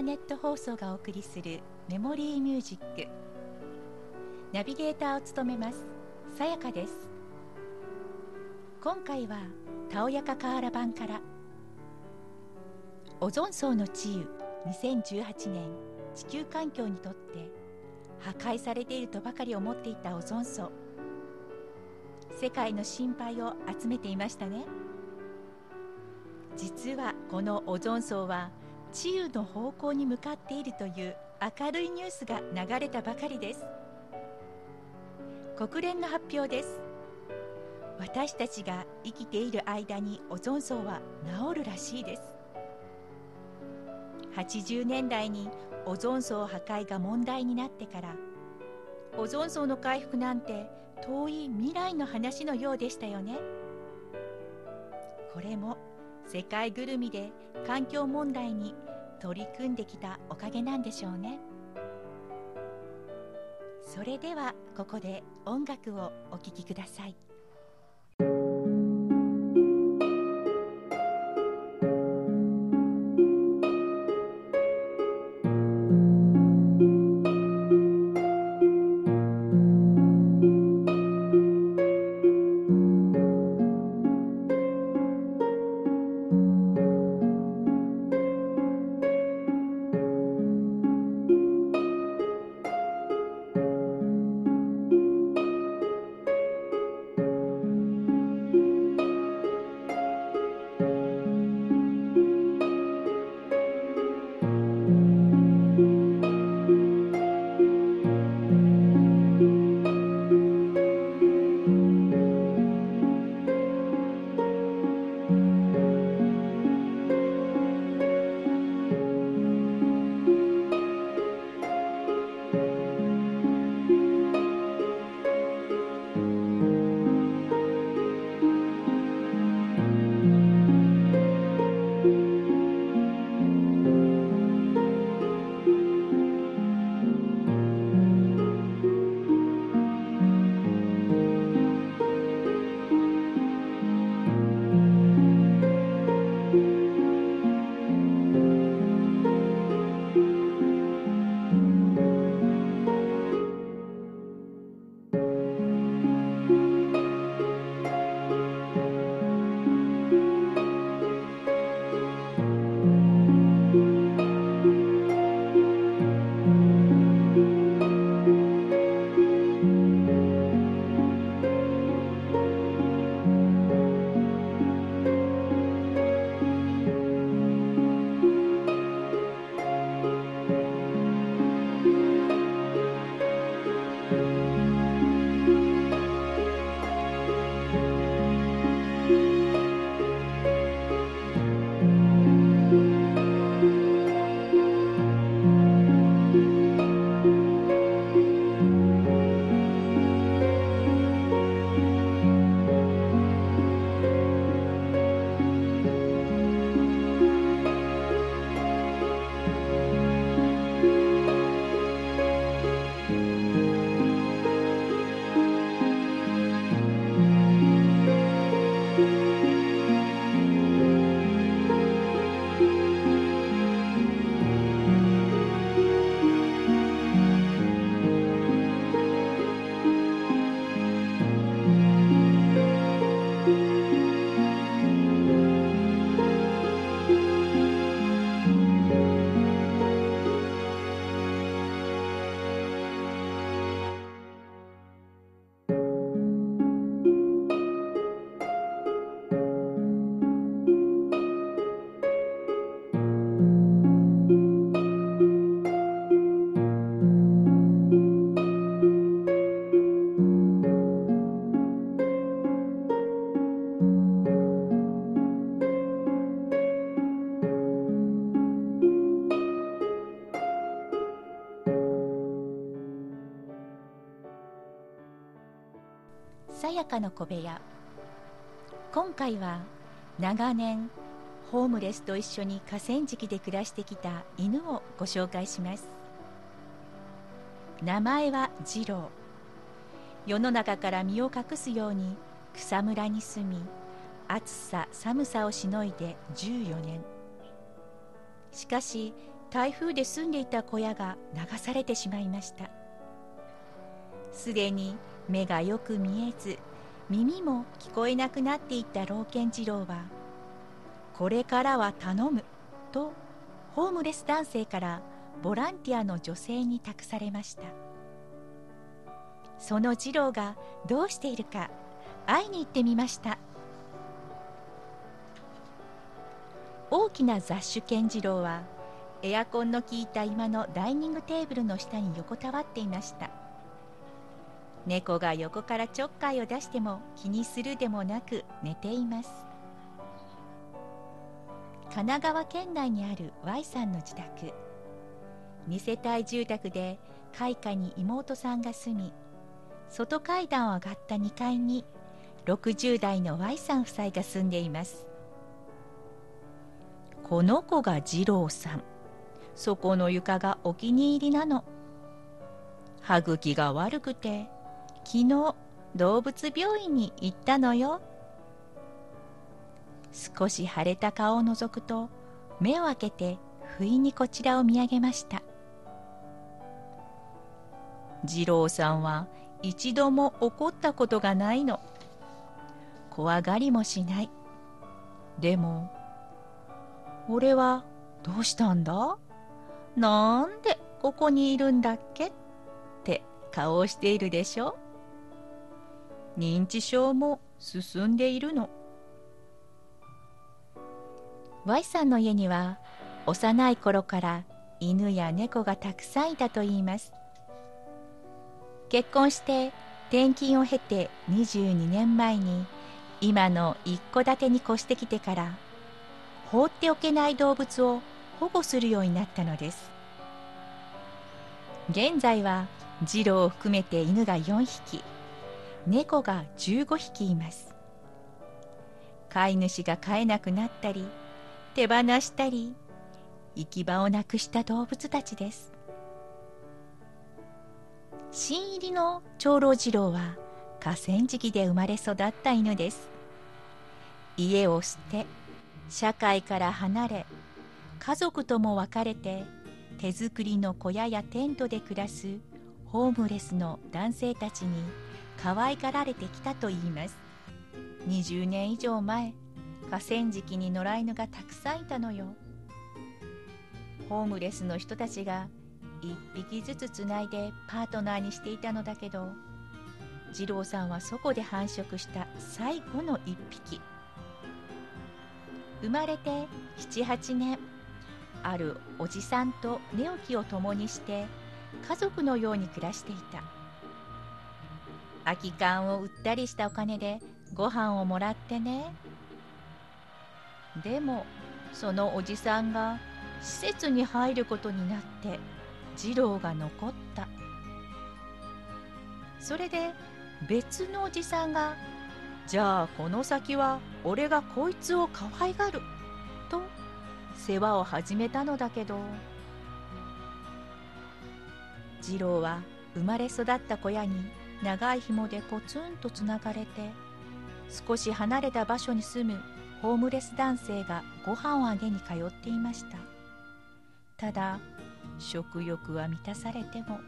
ーネット放送がお送りするメモリーミュージック。ナビゲーターを務めます。さやかです。今回はたおやかカーラ版から。オゾン層の治癒。2018年地球環境にとって。破壊されているとばかり思っていたオゾン層。世界の心配を集めていましたね。実はこのオゾン層は治癒の方向に向かっているという明るいニュースが流れたばかりです。国連の発表です。私たちが生きている間にオゾン層は治るらしいです。80年代にオゾン層破壊が問題になってからオゾン層の回復なんて遠い未来の話のようでしたよね。これも世界ぐるみで環境問題に取り組んできたおかげなんでしょうね。それではここで音楽をお聴きください。さやかの小部屋。今回は長年ホームレスと一緒に河川敷で暮らしてきた犬をご紹介します。名前は次郎。世の中から身を隠すように草むらに住み暑さ寒さをしのいで14年。しかし台風で住んでいた小屋が流されてしまいました。すでに目がよく見えず耳も聞こえなくなっていった老犬次郎はこれからは頼むとホームレス男性からボランティアの女性に託されました。その次郎がどうしているか会いに行ってみました。大きな雑種犬次郎はエアコンの効いた今のダイニングテーブルの下に横たわっていました。猫が横からちょっかいを出しても気にするでもなく寝ています。神奈川県内にある Y さんの自宅。2世帯住宅で開花に妹さんが住み外階段を上がった2階に60代の Y さん夫妻が住んでいます。この子が二郎さん。そこの床がお気に入りなの。歯茎が悪くて昨日動物病院に行ったのよ。少し腫れた顔を覗くと目を開けて不意にこちらを見上げました。二郎さんは一度も怒ったことがないの。怖がりもしない。でも俺はどうしたんだ？なんでここにいるんだっけ？って顔をしているでしょ？認知症も進んでいるの。Y さんの家には幼い頃から犬や猫がたくさんいたといいます。結婚して転勤を経て22年前に今の一戸建てに越してきてから放っておけない動物を保護するようになったのです。現在は次郎を含めて犬が4匹。猫が15匹います。飼い主が飼えなくなったり手放したり行き場をなくした動物たちです。新入りの長老次郎は河川敷で生まれ育った犬です。家を捨て社会から離れ家族とも別れて手作りの小屋やテントで暮らすホームレスの男性たちに可愛がられてきたといいます。20年以上前河川敷に野良犬がたくさんいたのよ。ホームレスの人たちが一匹ずつつないでパートナーにしていたのだけど二郎さんはそこで繁殖した最後の一匹。生まれて78年あるおじさんと寝起きを共にして家族のように暮らしていた。空き缶を売ったりしたお金でご飯をもらってね。でもそのおじさんが施設に入ることになって次郎が残った。それで別のおじさんが「じゃあこの先は俺がこいつを可愛がる」と世話を始めたのだけど次郎は生まれ育った小屋に長い紐でポツンとつながれて少し離れた場所に住むホームレス男性がご飯をあげに通っていました。ただ食欲は満たされても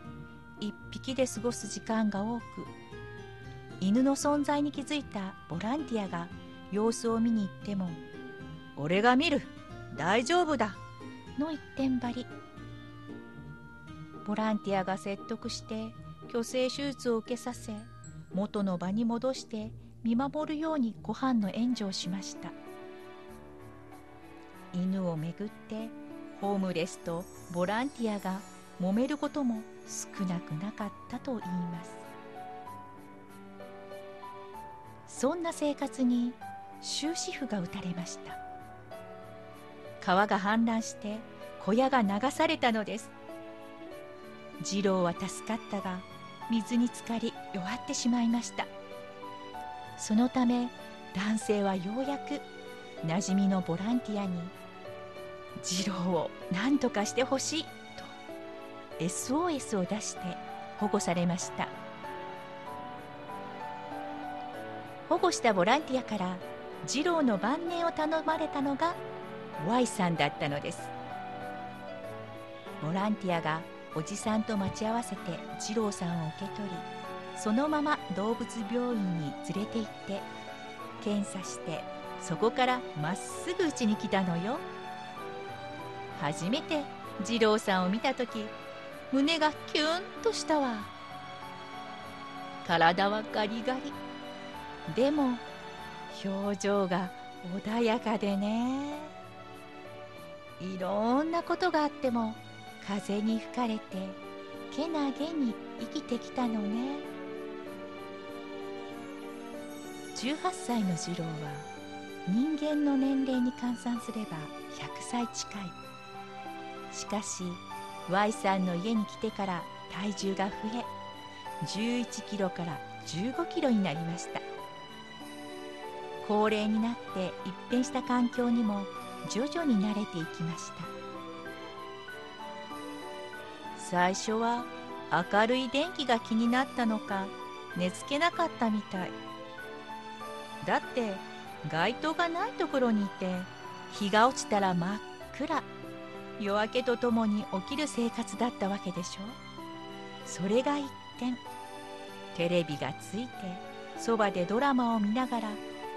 一匹で過ごす時間が多く犬の存在に気づいたボランティアが様子を見に行っても「俺が見る。大丈夫だ」の一点張り。ボランティアが説得して虚勢手術を受けさせ元の場に戻して見守るようにご飯の援助をしました。犬をめぐってホームレスとボランティアが揉めることも少なくなかったと言います。そんな生活に終止符が打たれました。川が氾濫して小屋が流されたのです。次郎は助かったが水に浸かり弱ってしまいました。そのため男性はようやく馴染みのボランティアに「次郎を何とかしてほしい」と SOS を出して保護されました。保護したボランティアから次郎の晩年を頼まれたのが Y さんだったのですボランティアがおじさんと待ち合わせて二郎さんを受け取りそのまま動物病院に連れて行って検査してそこからまっすぐうちに来たのよ。初めて二郎さんを見た時胸がキュンとしたわ。体はガリガリ。でも表情が穏やかでね。いろんなことがあっても風に吹かれてけなげに生きてきたのね。18歳の次郎は人間の年齢に換算すれば100歳近い。しかし Y さんの家に来てから体重が増え11キロから15キロになりました。高齢になって一変した環境にも徐々に慣れていきました。最初は明るい電気が気になったのか寝つけなかったみたい。だって街灯がないところにいて日が落ちたら真っ暗。夜明けとともに起きる生活だったわけでしょ。それが一転テレビがついてそばでドラマを見ながら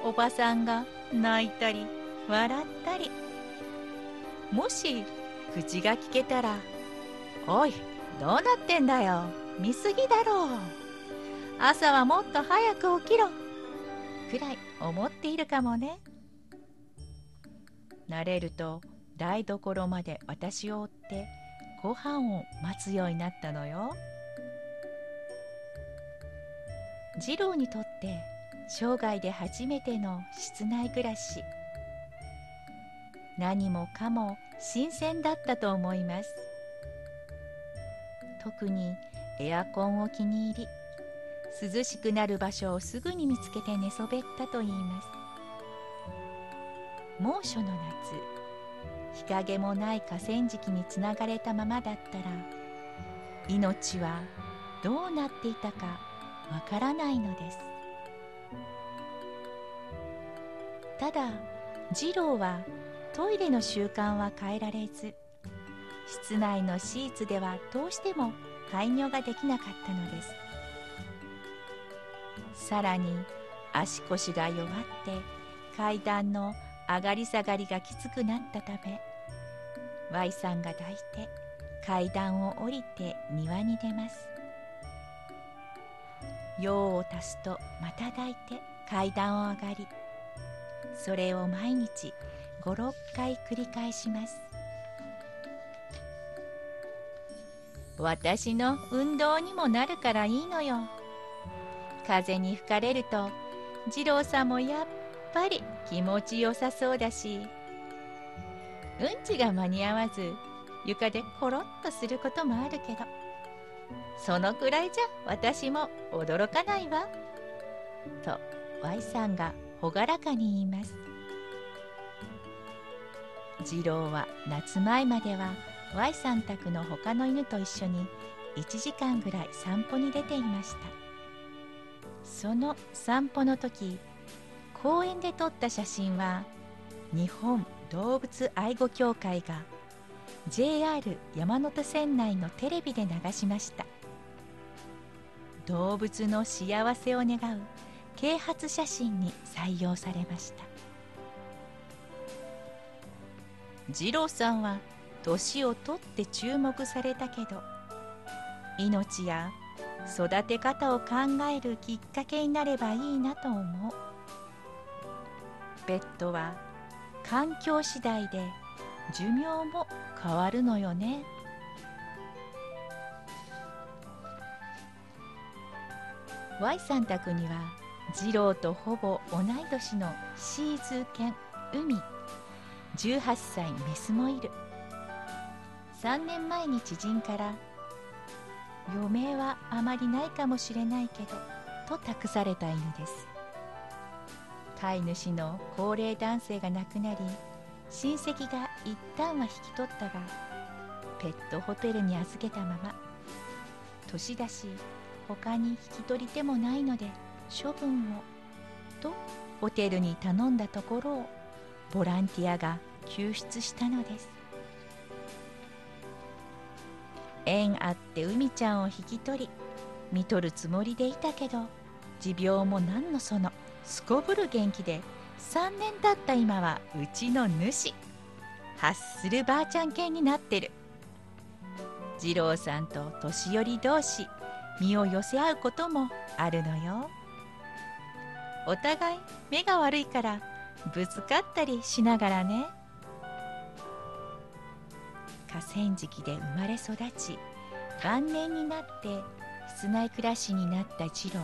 おばさんが泣いたり笑ったり。もし口が聞けたら「おいどうなってんだよ。見すぎだろ。う朝はもっと早く起きろ」くらい思っているかもね。慣れると台所まで私を追ってご飯を待つようになったのよ。次郎にとって生涯で初めての室内暮らし。何もかも新鮮だったと思います。特にエアコンを気に入り涼しくなる場所をすぐに見つけて寝そべったといいます。猛暑の夏日陰もない河川敷につながれたままだったら命はどうなっていたかわからないのです。ただ次郎はトイレの習慣は変えられず室内のシーツではどうしても排尿ができなかったのです。さらに足腰が弱って階段の上がり下がりがきつくなったため Y さんが抱いて階段を降りて庭に出ます。用を足すとまた抱いて階段を上がりそれを毎日56回繰り返します。私の運動にもなるからいいのよ。風に吹かれると二郎さんもやっぱり気持ちよさそうだしうんちが間に合わず床でコロッとすることもあるけどそのくらいじゃ私も驚かないわ。と Y さんが朗らかに言います。次郎は夏前までは Y さん宅の他の犬と一緒に1時間ぐらい散歩に出ていました。その散歩の時公園で撮った写真は日本動物愛護協会が JR 山手線内のテレビで流しました。動物の幸せを願う啓発写真に採用されました。二郎さんは年をとって注目されたけど命や育て方を考えるきっかけになればいいなと思う。ペットは環境次第で寿命も変わるのよね。Y さん宅には次郎とほぼ同い年のシーズー犬海18歳メスもいる。3年前に知人から「余命はあまりないかもしれないけど」と託された犬です。飼い主の高齢男性が亡くなり親戚が一旦は引き取ったがペットホテルに預けたまま年だし他に引き取り手もないので処分をとホテルに頼んだところをボランティアが救出したのです。縁あって海ちゃんを引き取り見とるつもりでいたけど持病も何のそのすこぶる元気で3年経った今はうちの主。発するばあちゃん犬になってる。次郎さんと年寄り同士身を寄せ合うこともあるのよ。お互い目が悪いからぶつかったりしながらね。河川敷で生まれ育ち晩年になって室内暮らしになった次郎。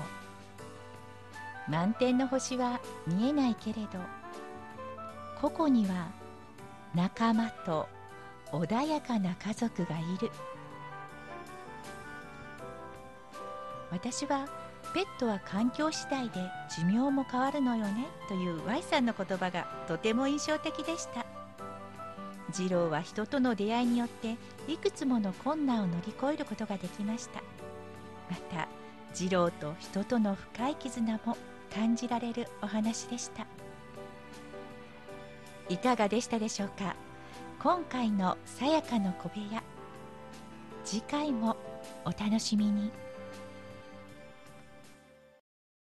満天の星は見えないけれどここには仲間と穏やかな家族がいる。私はペットは環境次第で寿命も変わるのよねという Y さんの言葉がとても印象的でした。次郎は人との出会いによっていくつもの困難を乗り越えることができました。また次郎と人との深い絆も感じられるお話でした。いかがでしたでしょうか？今回の「さやかの小部屋」次回もお楽しみに。